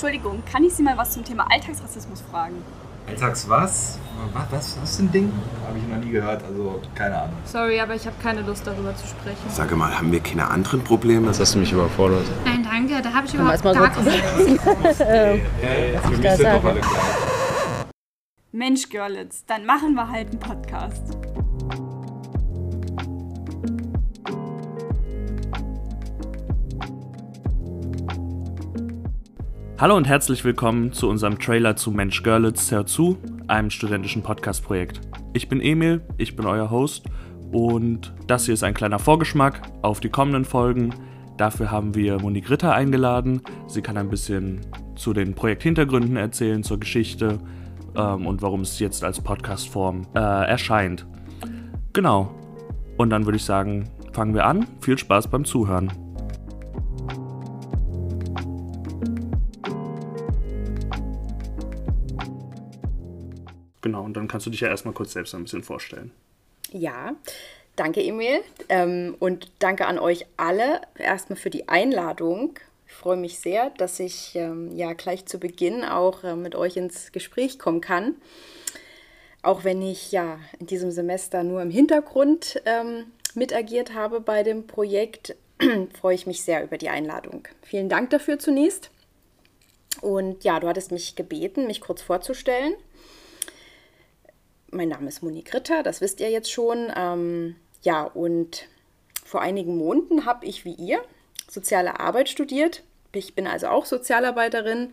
Entschuldigung, kann ich Sie mal was zum Thema Alltagsrassismus fragen? Alltags was? Was, was, was ist ein Ding? Habe ich noch nie gehört, also keine Ahnung. Sorry, aber ich habe keine Lust darüber zu sprechen. Sage mal, haben wir keine anderen Probleme? Das hast du mich überfordert. Nein, danke, da habe ich überhaupt gar keine Lust. Hey, hey, für mich sind doch alle gleich. Mensch, Görlitz, dann machen wir halt einen Podcast. Hallo und herzlich willkommen zu unserem Trailer zu Mensch Görlitz Hör einem studentischen Podcast-Projekt. Ich bin Emil, ich bin euer Host und das hier ist ein kleiner Vorgeschmack auf die kommenden Folgen. Dafür haben wir Monique Ritter eingeladen. Sie kann ein bisschen zu den Projekthintergründen erzählen, zur Geschichte ähm, und warum es jetzt als Podcast-Form äh, erscheint. Genau. Und dann würde ich sagen, fangen wir an. Viel Spaß beim Zuhören. Genau, und dann kannst du dich ja erstmal kurz selbst ein bisschen vorstellen. Ja, danke Emil ähm, und danke an euch alle erstmal für die Einladung. Ich freue mich sehr, dass ich ähm, ja gleich zu Beginn auch äh, mit euch ins Gespräch kommen kann. Auch wenn ich ja in diesem Semester nur im Hintergrund ähm, mitagiert habe bei dem Projekt, freue ich mich sehr über die Einladung. Vielen Dank dafür zunächst. Und ja, du hattest mich gebeten, mich kurz vorzustellen. Mein Name ist Monique Ritter, das wisst ihr jetzt schon. Ähm, ja, und vor einigen Monaten habe ich wie ihr soziale Arbeit studiert. Ich bin also auch Sozialarbeiterin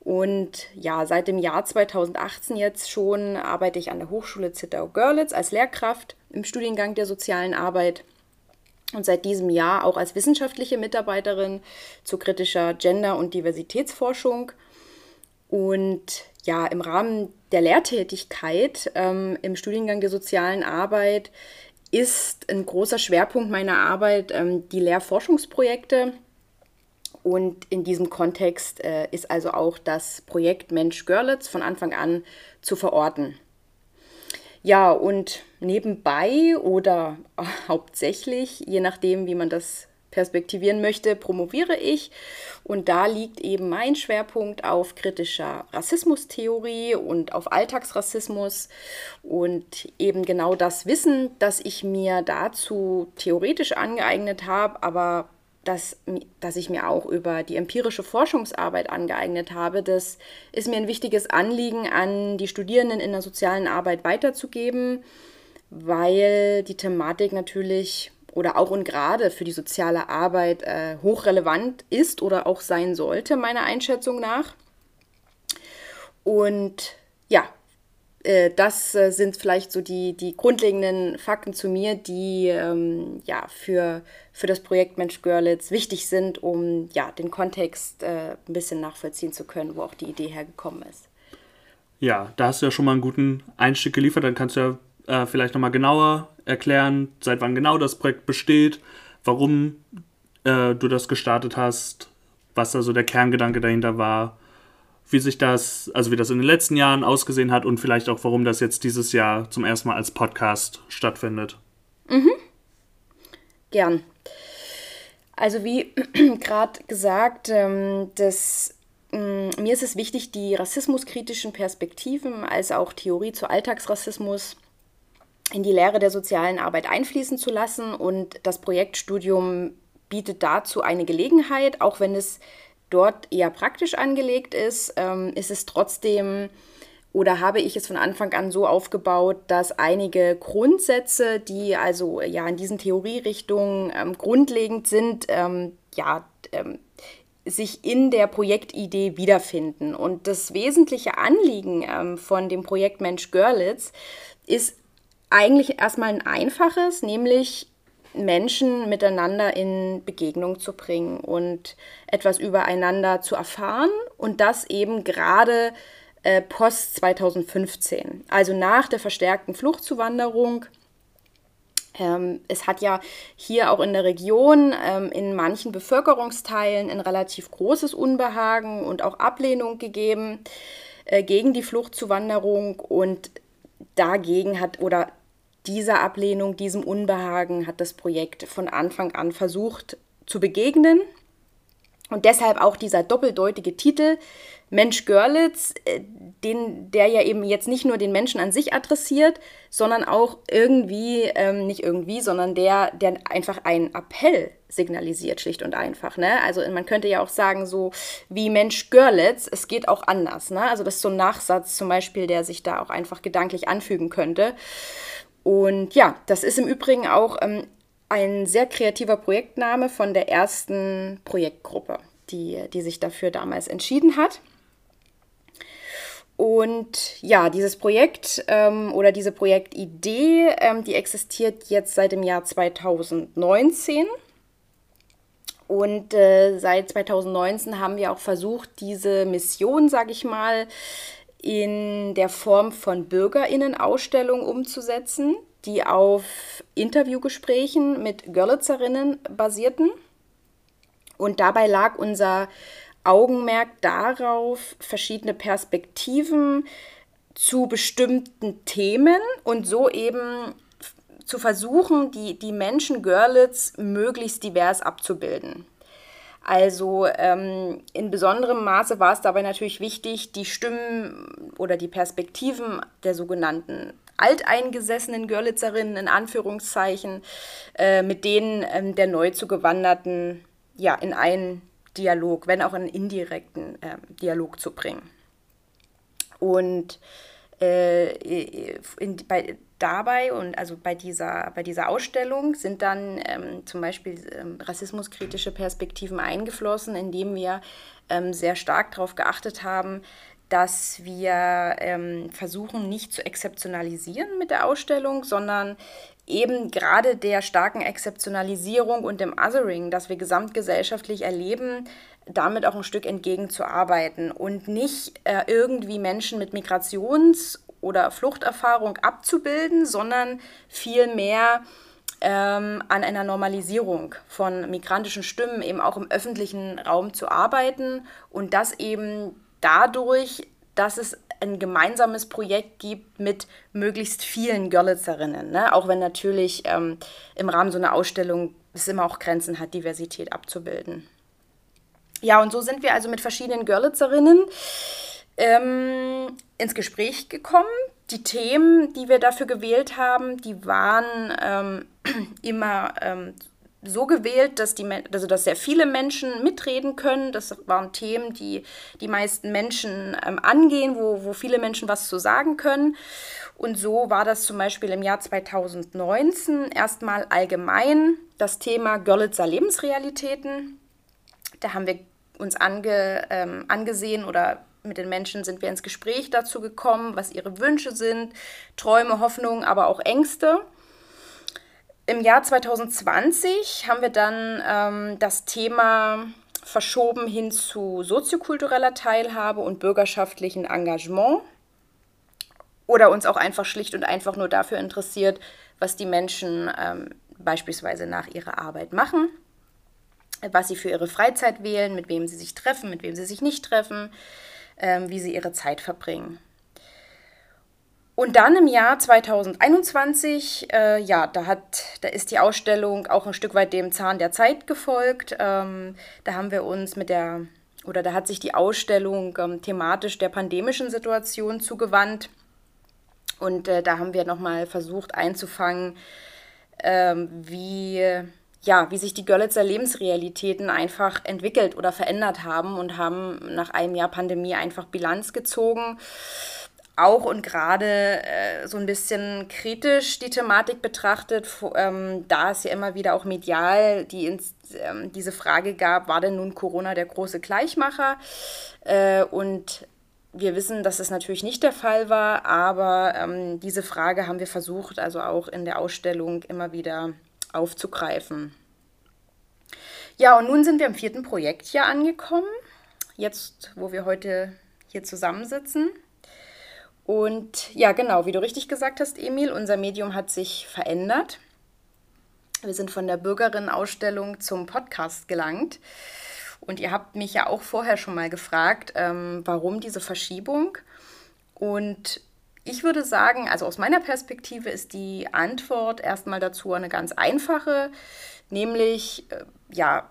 und ja, seit dem Jahr 2018 jetzt schon arbeite ich an der Hochschule Zittau-Görlitz als Lehrkraft im Studiengang der sozialen Arbeit und seit diesem Jahr auch als wissenschaftliche Mitarbeiterin zu kritischer Gender- und Diversitätsforschung. Und ja, im Rahmen der Lehrtätigkeit ähm, im Studiengang der sozialen Arbeit ist ein großer Schwerpunkt meiner Arbeit ähm, die Lehrforschungsprojekte. Und in diesem Kontext äh, ist also auch das Projekt Mensch Görlitz von Anfang an zu verorten. Ja, und nebenbei oder hauptsächlich, je nachdem, wie man das perspektivieren möchte, promoviere ich. Und da liegt eben mein Schwerpunkt auf kritischer Rassismustheorie und auf Alltagsrassismus und eben genau das Wissen, das ich mir dazu theoretisch angeeignet habe, aber das, das ich mir auch über die empirische Forschungsarbeit angeeignet habe, das ist mir ein wichtiges Anliegen, an die Studierenden in der sozialen Arbeit weiterzugeben, weil die Thematik natürlich oder auch und gerade für die soziale Arbeit äh, hochrelevant ist oder auch sein sollte, meiner Einschätzung nach. Und ja, äh, das äh, sind vielleicht so die, die grundlegenden Fakten zu mir, die ähm, ja, für, für das Projekt Mensch Görlitz wichtig sind, um ja, den Kontext äh, ein bisschen nachvollziehen zu können, wo auch die Idee hergekommen ist. Ja, da hast du ja schon mal einen guten Einstieg geliefert. Dann kannst du ja äh, vielleicht nochmal genauer erklären, seit wann genau das Projekt besteht, warum äh, du das gestartet hast, was da so der Kerngedanke dahinter war, wie sich das, also wie das in den letzten Jahren ausgesehen hat und vielleicht auch, warum das jetzt dieses Jahr zum ersten Mal als Podcast stattfindet. Mhm. Gern. Also wie gerade gesagt, ähm, das, ähm, mir ist es wichtig, die rassismuskritischen Perspektiven als auch Theorie zu Alltagsrassismus in die Lehre der sozialen Arbeit einfließen zu lassen. Und das Projektstudium bietet dazu eine Gelegenheit, auch wenn es dort eher praktisch angelegt ist, ähm, ist es trotzdem oder habe ich es von Anfang an so aufgebaut, dass einige Grundsätze, die also ja in diesen Theorierichtungen ähm, grundlegend sind, ähm, ja, ähm, sich in der Projektidee wiederfinden. Und das wesentliche Anliegen ähm, von dem Projekt Mensch Görlitz ist eigentlich erstmal ein einfaches, nämlich Menschen miteinander in Begegnung zu bringen und etwas übereinander zu erfahren und das eben gerade äh, post 2015, also nach der verstärkten Fluchtzuwanderung. Ähm, es hat ja hier auch in der Region ähm, in manchen Bevölkerungsteilen ein relativ großes Unbehagen und auch Ablehnung gegeben äh, gegen die Fluchtzuwanderung und dagegen hat oder dieser Ablehnung, diesem Unbehagen hat das Projekt von Anfang an versucht zu begegnen Und deshalb auch dieser doppeldeutige Titel Mensch Görlitz, äh, den, der ja eben jetzt nicht nur den Menschen an sich adressiert, sondern auch irgendwie, ähm, nicht irgendwie, sondern der, der einfach einen Appell signalisiert, schlicht und einfach. Ne? Also man könnte ja auch sagen, so wie Mensch Görlitz, es geht auch anders. Ne? Also das ist so ein Nachsatz zum Beispiel, der sich da auch einfach gedanklich anfügen könnte. Und ja, das ist im Übrigen auch ähm, ein sehr kreativer Projektname von der ersten Projektgruppe, die, die sich dafür damals entschieden hat. Und ja, dieses Projekt ähm, oder diese Projektidee, ähm, die existiert jetzt seit dem Jahr 2019. Und äh, seit 2019 haben wir auch versucht, diese Mission, sage ich mal, in der Form von Bürgerinnenausstellungen umzusetzen, die auf Interviewgesprächen mit Görlitzerinnen basierten. Und dabei lag unser Augenmerk darauf, verschiedene Perspektiven zu bestimmten Themen und so eben zu versuchen, die, die Menschen Görlitz möglichst divers abzubilden. Also ähm, in besonderem Maße war es dabei natürlich wichtig, die Stimmen oder die Perspektiven der sogenannten alteingesessenen Görlitzerinnen in Anführungszeichen äh, mit denen ähm, der neu zugewanderten ja, in einen Dialog, wenn auch einen indirekten äh, Dialog zu bringen. Und äh, in, bei, dabei und also bei dieser, bei dieser Ausstellung sind dann ähm, zum Beispiel ähm, rassismuskritische Perspektiven eingeflossen, indem wir ähm, sehr stark darauf geachtet haben, dass wir ähm, versuchen, nicht zu exzeptionalisieren mit der Ausstellung, sondern eben gerade der starken Exzeptionalisierung und dem Othering, das wir gesamtgesellschaftlich erleben, damit auch ein Stück entgegenzuarbeiten und nicht äh, irgendwie Menschen mit Migrations- oder Fluchterfahrung abzubilden, sondern vielmehr ähm, an einer Normalisierung von migrantischen Stimmen eben auch im öffentlichen Raum zu arbeiten und das eben dadurch, dass es ein gemeinsames Projekt gibt mit möglichst vielen Görlitzerinnen. Ne? Auch wenn natürlich ähm, im Rahmen so einer Ausstellung es immer auch Grenzen hat, Diversität abzubilden. Ja, und so sind wir also mit verschiedenen Görlitzerinnen ähm, ins Gespräch gekommen. Die Themen, die wir dafür gewählt haben, die waren ähm, immer ähm, so gewählt, dass, die, also dass sehr viele Menschen mitreden können. Das waren Themen, die die meisten Menschen ähm, angehen, wo, wo viele Menschen was zu sagen können. Und so war das zum Beispiel im Jahr 2019 erstmal allgemein das Thema Görlitzer Lebensrealitäten. Da haben wir uns ange, ähm, angesehen oder mit den Menschen sind wir ins Gespräch dazu gekommen, was ihre Wünsche sind, Träume, Hoffnungen, aber auch Ängste. Im Jahr 2020 haben wir dann ähm, das Thema verschoben hin zu soziokultureller Teilhabe und bürgerschaftlichen Engagement oder uns auch einfach schlicht und einfach nur dafür interessiert, was die Menschen ähm, beispielsweise nach ihrer Arbeit machen, was sie für ihre Freizeit wählen, mit wem sie sich treffen, mit wem sie sich nicht treffen, ähm, wie sie ihre Zeit verbringen. Und dann im Jahr 2021, äh, ja, da, hat, da ist die Ausstellung auch ein Stück weit dem Zahn der Zeit gefolgt. Ähm, da haben wir uns mit der, oder da hat sich die Ausstellung ähm, thematisch der pandemischen Situation zugewandt. Und äh, da haben wir nochmal versucht einzufangen, ähm, wie, ja, wie sich die Görlitzer Lebensrealitäten einfach entwickelt oder verändert haben und haben nach einem Jahr Pandemie einfach Bilanz gezogen auch und gerade äh, so ein bisschen kritisch die Thematik betrachtet, ähm, da es ja immer wieder auch medial die ins, ähm, diese Frage gab, war denn nun Corona der große Gleichmacher? Äh, und wir wissen, dass es natürlich nicht der Fall war, aber ähm, diese Frage haben wir versucht, also auch in der Ausstellung immer wieder aufzugreifen. Ja, und nun sind wir im vierten Projektjahr angekommen, jetzt wo wir heute hier zusammensitzen. Und ja, genau, wie du richtig gesagt hast, Emil, unser Medium hat sich verändert. Wir sind von der Bürgerinnenausstellung zum Podcast gelangt. Und ihr habt mich ja auch vorher schon mal gefragt, ähm, warum diese Verschiebung. Und ich würde sagen, also aus meiner Perspektive ist die Antwort erstmal dazu eine ganz einfache, nämlich, äh, ja,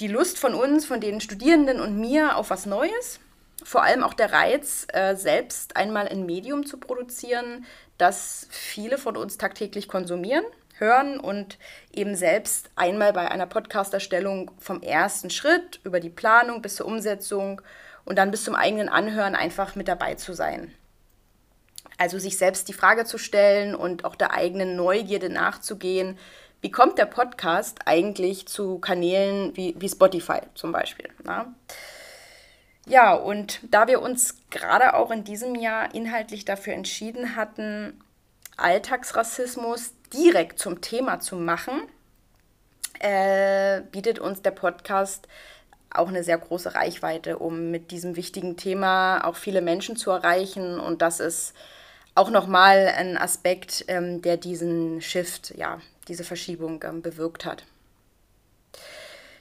die Lust von uns, von den Studierenden und mir auf was Neues. Vor allem auch der Reiz, äh, selbst einmal ein Medium zu produzieren, das viele von uns tagtäglich konsumieren, hören und eben selbst einmal bei einer Podcast-Erstellung vom ersten Schritt über die Planung bis zur Umsetzung und dann bis zum eigenen Anhören einfach mit dabei zu sein. Also sich selbst die Frage zu stellen und auch der eigenen Neugierde nachzugehen, wie kommt der Podcast eigentlich zu Kanälen wie, wie Spotify zum Beispiel? Na? Ja, und da wir uns gerade auch in diesem Jahr inhaltlich dafür entschieden hatten, Alltagsrassismus direkt zum Thema zu machen, äh, bietet uns der Podcast auch eine sehr große Reichweite, um mit diesem wichtigen Thema auch viele Menschen zu erreichen. Und das ist auch nochmal ein Aspekt, ähm, der diesen Shift, ja, diese Verschiebung ähm, bewirkt hat.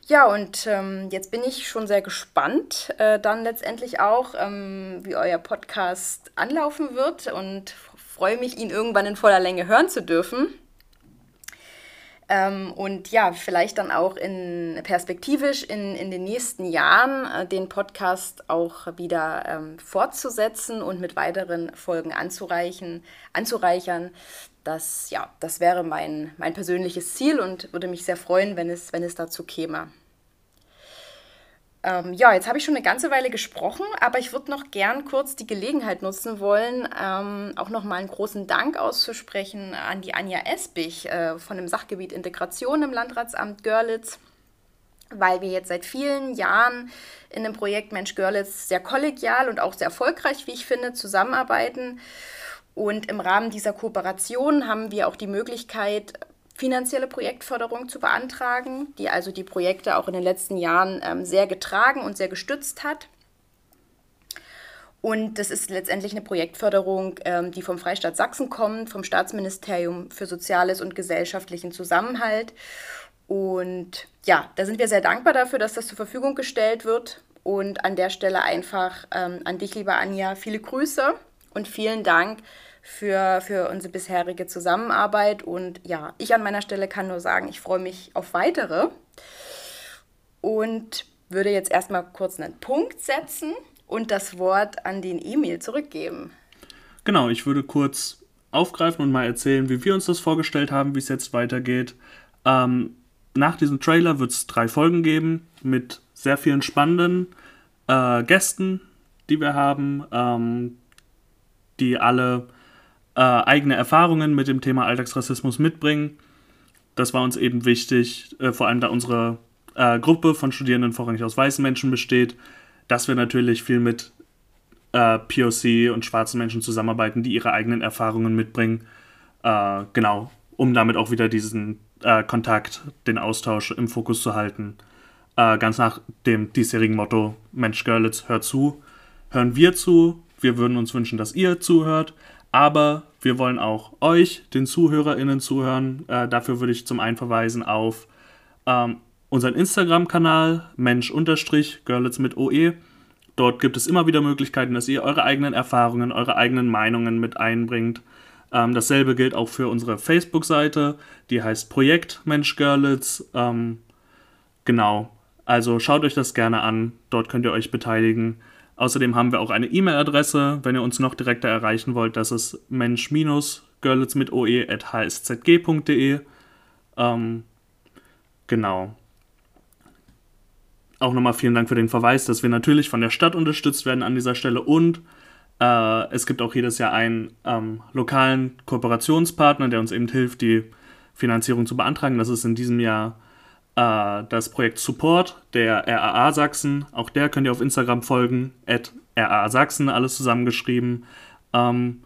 Ja, und ähm, jetzt bin ich schon sehr gespannt, äh, dann letztendlich auch, ähm, wie euer Podcast anlaufen wird und freue mich, ihn irgendwann in voller Länge hören zu dürfen. Ähm, und ja, vielleicht dann auch in perspektivisch in, in den nächsten Jahren äh, den Podcast auch wieder ähm, fortzusetzen und mit weiteren Folgen anzureichen, anzureichern. Das, ja, das wäre mein, mein persönliches Ziel und würde mich sehr freuen, wenn es, wenn es dazu käme. Ähm, ja, jetzt habe ich schon eine ganze Weile gesprochen, aber ich würde noch gern kurz die Gelegenheit nutzen wollen, ähm, auch noch mal einen großen Dank auszusprechen an die Anja Esbich äh, von dem Sachgebiet Integration im Landratsamt Görlitz, weil wir jetzt seit vielen Jahren in dem Projekt Mensch Görlitz sehr kollegial und auch sehr erfolgreich, wie ich finde, zusammenarbeiten. Und im Rahmen dieser Kooperation haben wir auch die Möglichkeit, finanzielle Projektförderung zu beantragen, die also die Projekte auch in den letzten Jahren ähm, sehr getragen und sehr gestützt hat. Und das ist letztendlich eine Projektförderung, ähm, die vom Freistaat Sachsen kommt, vom Staatsministerium für Soziales und gesellschaftlichen Zusammenhalt. Und ja, da sind wir sehr dankbar dafür, dass das zur Verfügung gestellt wird. Und an der Stelle einfach ähm, an dich, lieber Anja, viele Grüße und vielen Dank für, für unsere bisherige Zusammenarbeit. Und ja, ich an meiner Stelle kann nur sagen, ich freue mich auf weitere und würde jetzt erstmal kurz einen Punkt setzen und das Wort an den Emil zurückgeben. Genau, ich würde kurz aufgreifen und mal erzählen, wie wir uns das vorgestellt haben, wie es jetzt weitergeht. Ähm, nach diesem Trailer wird es drei Folgen geben mit sehr vielen spannenden äh, Gästen, die wir haben, ähm, die alle äh, eigene Erfahrungen mit dem Thema Alltagsrassismus mitbringen. Das war uns eben wichtig, äh, vor allem da unsere äh, Gruppe von Studierenden vorrangig aus weißen Menschen besteht, dass wir natürlich viel mit äh, POC und schwarzen Menschen zusammenarbeiten, die ihre eigenen Erfahrungen mitbringen. Äh, genau, um damit auch wieder diesen äh, Kontakt, den Austausch im Fokus zu halten. ganz nach dem diesjährigen Motto Mensch Görlitz, hört zu. Hören wir zu. Wir würden uns wünschen, dass ihr zuhört. Aber wir wollen auch euch, den ZuhörerInnen, zuhören. Äh, dafür würde ich zum einen verweisen auf ähm, unseren Instagram-Kanal, Mensch-Görlitz mit OE. Dort gibt es immer wieder Möglichkeiten, dass ihr eure eigenen Erfahrungen, eure eigenen Meinungen mit einbringt. Ähm, dasselbe gilt auch für unsere Facebook-Seite, die heißt Projekt Mensch Görlitz. Ähm, genau, also schaut euch das gerne an, dort könnt ihr euch beteiligen. Außerdem haben wir auch eine E-Mail-Adresse, wenn ihr uns noch direkter erreichen wollt. Das ist mensch-görlitz mit oe hszg.de. Ähm, genau. Auch nochmal vielen Dank für den Verweis, dass wir natürlich von der Stadt unterstützt werden an dieser Stelle und äh, es gibt auch jedes Jahr einen ähm, lokalen Kooperationspartner, der uns eben hilft, die Finanzierung zu beantragen. Das ist in diesem Jahr das Projekt Support der RAA Sachsen. Auch der könnt ihr auf Instagram folgen, at RAA Sachsen, alles zusammengeschrieben. Ähm,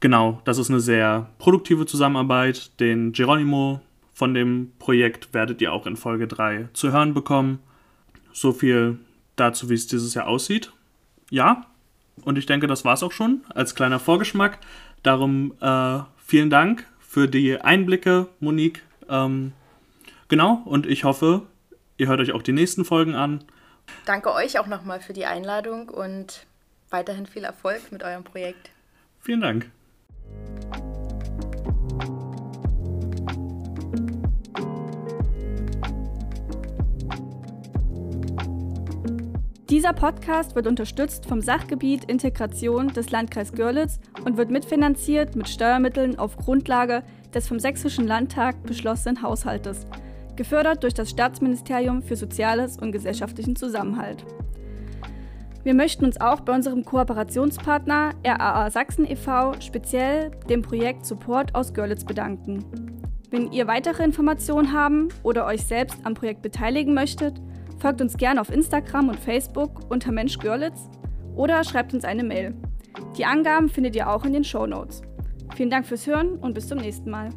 genau, das ist eine sehr produktive Zusammenarbeit. Den Geronimo von dem Projekt werdet ihr auch in Folge 3 zu hören bekommen. So viel dazu, wie es dieses Jahr aussieht. Ja, und ich denke, das war es auch schon als kleiner Vorgeschmack. Darum äh, vielen Dank für die Einblicke, Monique. Ähm, Genau, und ich hoffe, ihr hört euch auch die nächsten Folgen an. Danke euch auch nochmal für die Einladung und weiterhin viel Erfolg mit eurem Projekt. Vielen Dank. Dieser Podcast wird unterstützt vom Sachgebiet Integration des Landkreis Görlitz und wird mitfinanziert mit Steuermitteln auf Grundlage des vom Sächsischen Landtag beschlossenen Haushaltes, gefördert durch das Staatsministerium für Soziales und gesellschaftlichen Zusammenhalt. Wir möchten uns auch bei unserem Kooperationspartner RAA Sachsen e.V. speziell dem Projekt Support aus Görlitz bedanken. Wenn ihr weitere Informationen haben oder euch selbst am Projekt beteiligen möchtet, Folgt uns gerne auf Instagram und Facebook unter Mensch Görlitz oder schreibt uns eine Mail. Die Angaben findet ihr auch in den Show Notes. Vielen Dank fürs Hören und bis zum nächsten Mal.